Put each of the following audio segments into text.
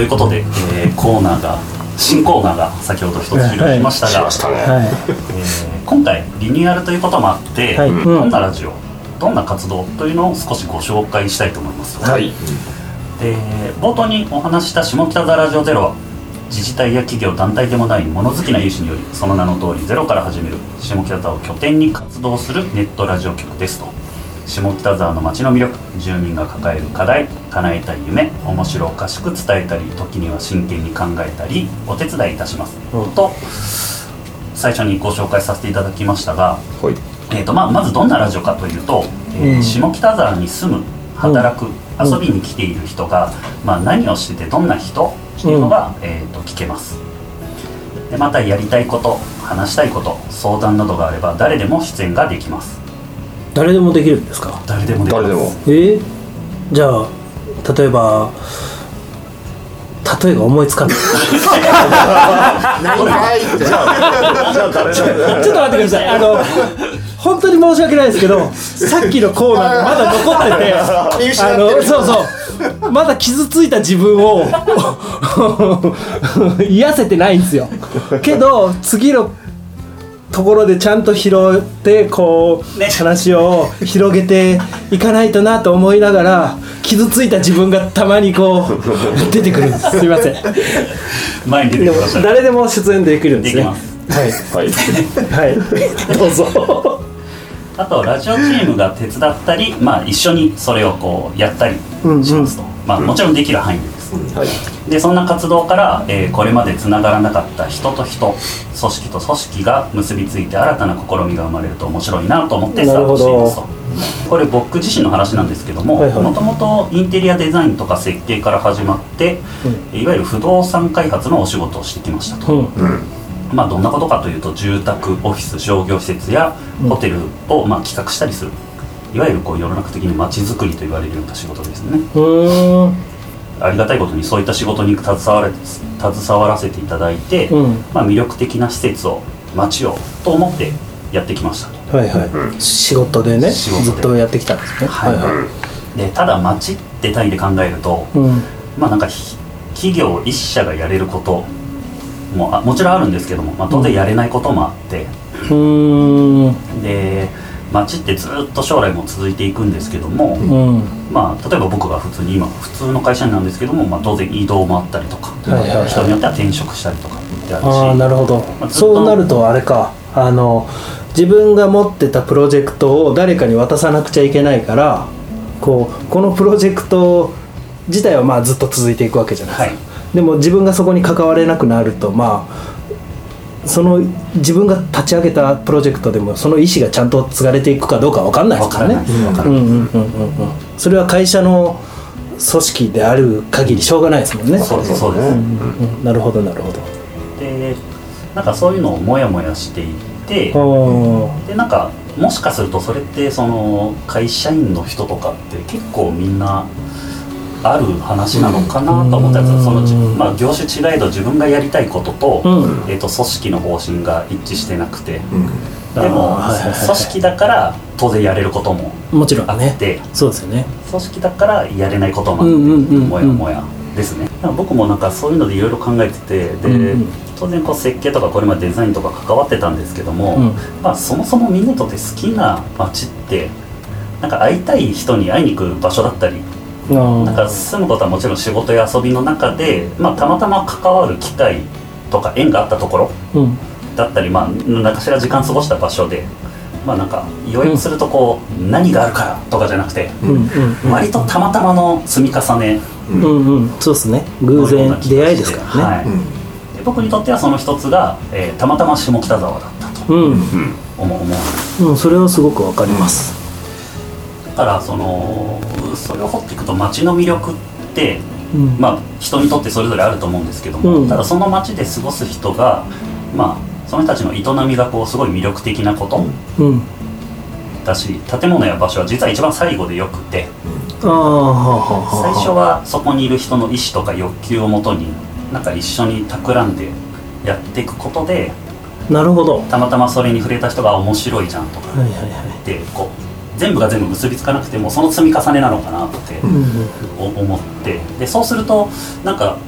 ということで、えーコーナーが新コーナーが先ほど一つ終了しましたが、えー今回リニューアルということもあって、はい。うん。どんなラジオどんな活動というのを少しご紹介したいと思います、はい。で冒頭にお話しした下北沢ラジオゼロは自治体や企業団体でもない物好きな有志によりその名の通りゼロから始める下北沢を拠点に活動するネットラジオ局ですと下北沢の街の魅力住民が抱える課題叶えたい夢面白おかしく伝えたり時には真剣に考えたりお手伝いいたします、うん。と最初にご紹介させていただきましたが、はい。えー、とまあまずどんなラジオかというと、えーうん。下北沢に住む働く、遊びに来ている人が、まあ、何をしててどんな人っていうのが、えー、と聞けます。でまたやりたいこと話したいこと相談などがあれば誰でも出演ができます誰でもできるんですか？誰でもできます。誰でも。え？ーじゃあ例えば例えが思いつかない。何かいって。じゃあ誰ちょっと待ってください。あの本当に申し訳ないですけどさっきのコーナーがまだ残っててあのそうそう。まだ傷ついた自分を 癒せてないんですよ。けど次のところでちゃんと拾ってこう、ね話を広げていかないとなと思いながら傷ついた自分がたまにこう 出てくる。んですすいません。前に出てでもきました誰でも出演できるんですきますはい。はい。はい。どうぞ。あとラジオチームが手伝ったり、まあ、一緒にそれをこうやったりしますと、まあ、もちろんできる範囲ではい。でそんな活動から、えーこれまでつながらなかった人と人組織と組織が結びついて新たな試みが生まれると面白いなと思ってスタートしていますと。これ僕自身の話なんですけどももともとインテリアデザインとか設計から始まって、いわゆる不動産開発のお仕事をしてきましたと、うん。まあ、どんなことかというと住宅オフィス商業施設やホテルをまあ企画したりする。いわゆるこう世の中的に街づくりと言われるような仕事ですねありがたいことにそういった仕事に携われ携わらせていただいて、うん。まあ、魅力的な施設を街をと思ってやってきましたと。はいはい、仕事でね仕事で。ずっとやってきたんですね。はいはい。でただ街って単位で考えると、うん。まあなんかひ企業一社がやれることもあもちろんあるんですけども、まあ、当然やれないこともあって、うーん。で街ってずっと将来も続いていくんですけども、うん。まあ、例えば僕が普通に今普通の会社員なんですけども、まあ、当然移動もあったりとか、はいはいはい。人によっては転職したりとかってあるしああなるほど。まあずっとそうなるとあれか。あの自分が持ってたプロジェクトを誰かに渡さなくちゃいけないからこうこのプロジェクト自体はまあずっと続いていくわけじゃないですか、はい。でも自分がそこに関われなくなるとまあその自分が立ち上げたプロジェクトでもその意思がちゃんと継がれていくかどうかわかんないですからね。わからないわからうんうんうんうんうん。それは会社の組織である限りしょうがないですもんね。そうですそうです、うんうんなるほどなるほど。でなんかそういうのをモヤモヤしていてでなんかもしかするとそれってその会社員の人とかって結構みんなある話なのかなと思ったやつうんそのじまあ業種違えど自分がやりたいことと,、うん。えー、と組織の方針が一致してなくて、でも、はいはいはいはい。組織だから当然やれることももちろんね。あって、そうですよね。組織だからやれないこともあって、うんうんうんうん。もやもやですね。僕もなんかそういうのでいろいろ考えててで、うんうん。当然こう設計とかこれまでデザインとか関わってたんですけども、うん。まあ、そもそもみんなにとって好きな街ってなんか会いたい人に会いに行く場所だったりあー。なんか住むことはもちろん仕事や遊びの中で、まあ、たまたま関わる機会とか縁があったところうん。だったり、まあ、何かしら時間過ごした場所で、まあ、なんか要約するとこう、何があるからとかじゃなくて、うんうんうん。割とたまたまの積み重ね。うん。うんそうですね。偶然出会いですからね、はい。で僕にとってはその一つが、えーたまたま下北沢だったとうん、思う思ううん、それはすごくわかります、だからそのそれを掘っていくと街の魅力って、うん。まあ、人にとってそれぞれあると思うんですけども、うん。ただその街で過ごす人が、まあ、その人たちの営みがこうすごい魅力的なことうん。だし建物や場所は実は一番最後でよくて最初はそこにいる人の意思とか欲求をもとになんか一緒に企んでやっていくことでなるほど。はたまたまそれに触れた人が面白いじゃんとかいはいはってこう全部が全部結びつかなくてもその積み重ねなのかなって思って。でそうするとなんか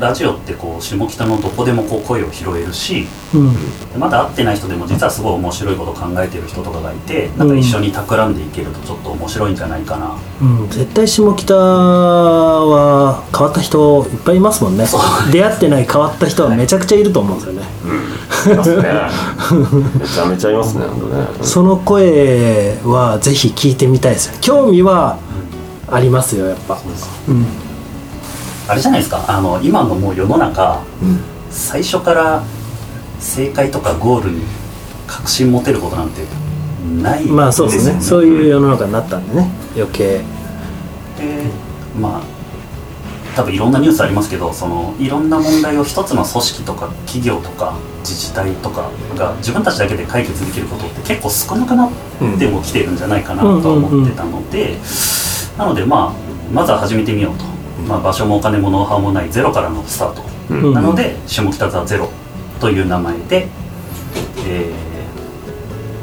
ラジオってこう下北のどこでもこう声を拾えるしうん。でまだ会ってない人でも実はすごい面白いこと考えてる人とかがいてなんか一緒に企んでいけるとちょっと面白いんじゃないかな、うん、絶対下北は変わった人いっぱいいますもんね。出会ってない変わった人はめちゃくちゃいると思うんですよね、いますね。めちゃめちゃいますね本当ね。その声はぜひ聞いてみたいですよ。興味はありますよやっぱ。うんあれじゃないですか。あの今のもう世の中うん。最初から正解とかゴールに確信持てることなんてないまあそうですね。よそういう世の中になったんでね。余計。でまあ多分いろんなニュースありますけどそのいろんな問題を一つの組織とか企業とか自治体とかが自分たちだけで解決できることって結構少なくなってもきてるんじゃないかなとは思ってたのでなのでまあまずは始めてみようと、まあ、場所もお金もノウハウもないゼロからのスタート、うん。なので下北沢ゼロという名前で、えー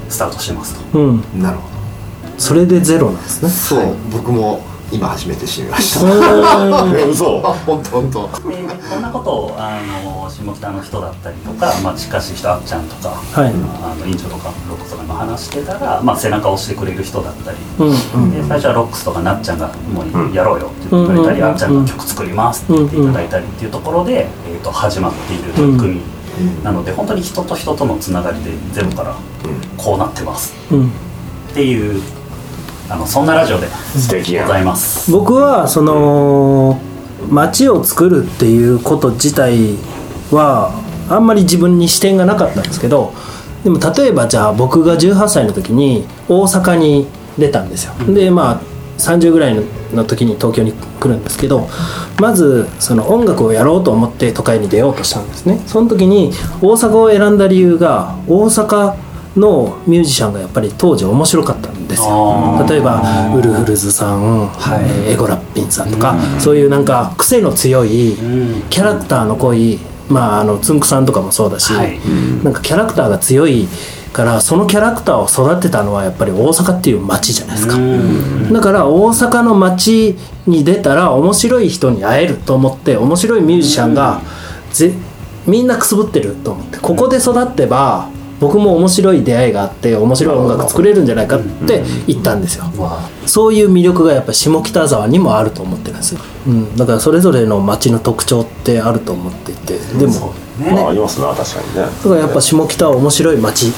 スタートしてますと。うん。なるほそれでゼロなんですね。どそう、僕も今初めて知りました。嘘。あ本当本当。でこんなことをあの下北の人だったりとか、まあ、近しい人あっちゃんとか、はい。あの院長とかロックスとかにも話してたら、まあ、背中を押してくれる人だったり、うんうん。で最初はロックスとかなっちゃんがもうやろうよって言ってくれたり、うんあっちゃんが曲作りますって言っていただいたりっていうところで、えー、と始まっている取り組み。なので本当に人と人とのつながりでゼロからこうなってます。うん。っていうあのそんなラジオで素敵ございます。僕はその街を作るっていうこと自体はあんまり自分に視点がなかったんですけどでも例えばじゃあ僕が18歳の時に大阪に出たんですよ。でまあ30ぐらいの時に東京に来るんですけどまずその音楽をやろうと思って都会に出ようとしたんですね。その時に大阪を選んだ理由が大阪のミュージシャンがやっぱり当時面白かったんですよ。例えばウルフルズさん、はい、エゴラッピンさんとか、そういうなんか癖の強いうん。キャラクターの濃い、まあ、あのつんくさんとかもそうだし、はい。なんかキャラクターが強いからそのキャラクターを育てたのはやっぱり大阪っていう街じゃないですか。うん。だから大阪の街に出たら面白い人に会えると思って面白いミュージシャンがぜみんなくすぶってると思ってここで育ってば僕も面白い出会いがあって面白い音楽作れるんじゃないかって言ったんですよ。わそういう魅力がやっぱ下北沢にもあると思ってるんですよ、うん、だからそれぞれの街の特徴ってあると思っていてでもね。まあありますな確かにね。だからやっぱ下北は面白い街っ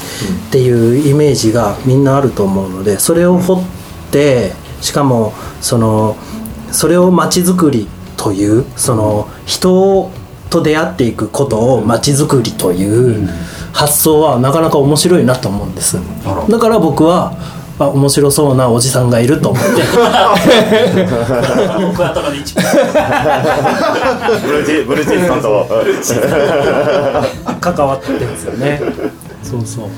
ていうイメージがみんなあると思うのでそれを掘ってしかもそのそれを街づくりというその人と出会っていくことを街づくりという発想はなかなか面白いなと思うんです。だから僕はあ面白そうなおじさんがいると思って。僕は後で一番。ブルーチーブルーチーズさんと。関わってるんですよね。そうそう。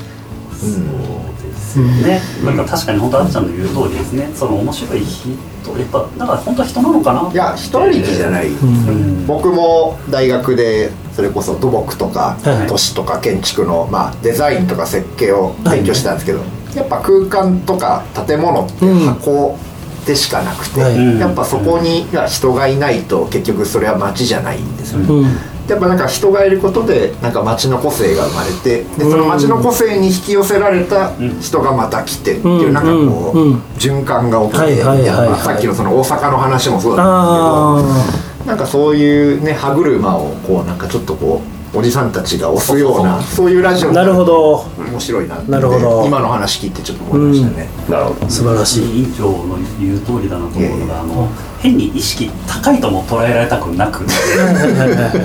ね、なんか確かに本当あっちゃんの言う通りですね。その面白い人やっぱだから本当は人なのかないや一人じゃない、うん。僕も大学でそれこそ土木とかはい都市とか建築の、まあ、デザインとか設計を勉強したんですけど、やっぱ空間とか建物って箱でしかなくて、はい。やっぱそこには人がいないと結局それは街じゃないんですよね。うん。やっぱなんか人がいることでなんか街の個性が生まれてでその街の個性に引き寄せられた人がまた来てっていううんなんかこう循環が起きはいてさっきのその大阪の話もそうだあったんですけどなんかそういうね歯車をこうなんかちょっとこうおじさんたちが押すようなそういうラジオあなるほど。面白いななるほど。今の話聞いてちょっと思いましたね。なるほど。素晴らしい。委員長の言う通りだなと思うのいやいがあの変に意識高いとも捉えられたくなく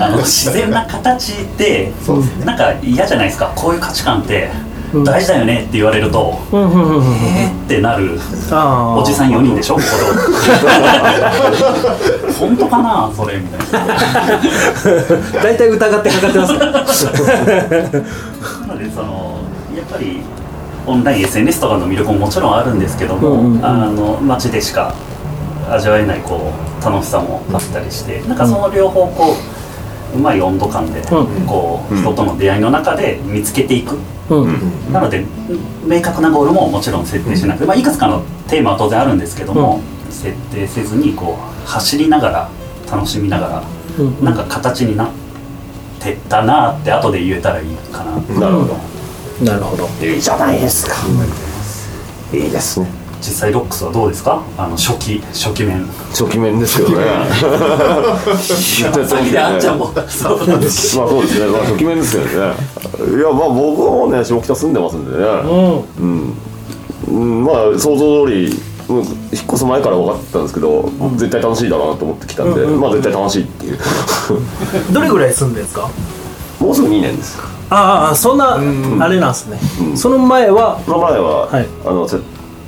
あの自然な形でそうですね。なんか嫌じゃないですか。こういう価値観って大事だよねって言われると、うんうんうんうんえーってなる。おじさん4人でしょここで 本当かなそれ？みたいな大体疑ってかかってます。ね なのでそのやっぱりオンライン SNS とかの魅力ももちろんあるんですけども、うんうんうん。あの街でしか味わえないこう楽しさもあったりしてなんかその両方こううまい温度感で、うん。こう人との出会いの中で見つけていく、うん。なので明確なゴールももちろん設定しなくて、まあ、いくつかのテーマは当然あるんですけども、設定せずにこう走りながら楽しみながら、うなんか形になってたなって後で言えたらいいかな、なるほなるほど。どいいじゃないですか。いいですね実際ロックスはどうですか？あの初期初期面。初期面ですけどねさっきであんちゃんもそうなんですまあそうですね、まあ、初期面ですけどね。いやまあ僕はもうね下北住んでますんでね。うん。うん、まあ想像通りうん引っ越す前から分かってたんですけど、絶対楽しいだろうなと思ってきたんで、まあ絶対楽しいっていう。どれぐらい住んでるんですか？もうすぐ2年です。ああそんなあれなんですね。その前は？その前は、はい。あのせ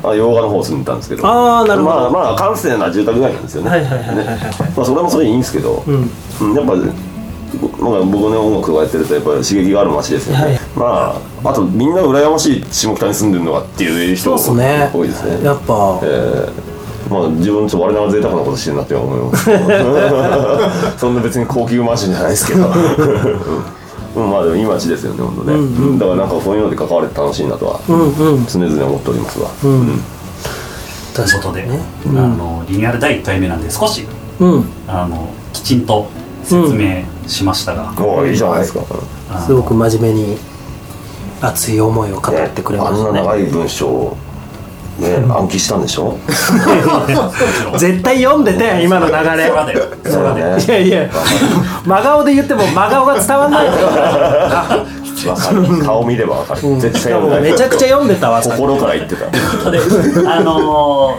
あ洋画の方住んでたんですけど。あーなるほど。まあまあ閑静な住宅街なんですよね。はいはいはいはいはい。ね。まあそれもそれでいいんですけど、うん。うんやっぱまあ、僕ね音楽をやってるとやっぱり刺激がある街ですよね、はいまああとみんな羨ましい下北に住んでるのかっていう人そうっすね。多いですね。やっぱ。えーまあ自分ちょっと我ながら贅沢なことしてるなって思いますそんな別に高級マンションじゃないですけど うんまあでもいい街ですよね本当ね、だからなんかそういうので関われて楽しいなとはうんうん。常々思っておりますわ、うん。ということで、ね。あのリニューアル第1回目なんで少しうん。あのきちんと説明しましたが、おいいじゃないですか、すごく真面目に熱い思いを語ってくれまあんしたね。な長い文章をね暗記したんでしょ？絶対読んでて今の流れ。空で空で、ね。いやいや真顔で言っても真顔が伝わんないから わかる。顔見ればわかる、絶対読んだめちゃくちゃ読んでたわ心から言ってた。であの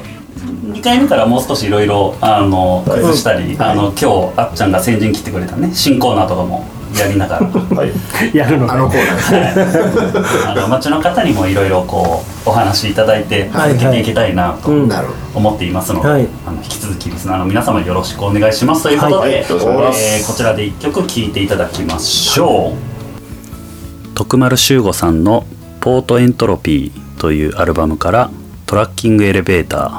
ー、2回目からもう少しいろいろあの崩したり、あの今日あっちゃんが先陣切ってくれたね新コーナーとかもやりながら。はい。やるのあのコーナー あの町の方にもいろいろこうお話しいただいてはい続けていきたいなと思っていますので、はい。あの引き続きリスナーの皆様よろしくお願いしますということで、はい。えーこちらで一曲聴いていただきましょう。徳丸修吾さんの「ポートエントロピー」というアルバムから「トラッキングエレベーター」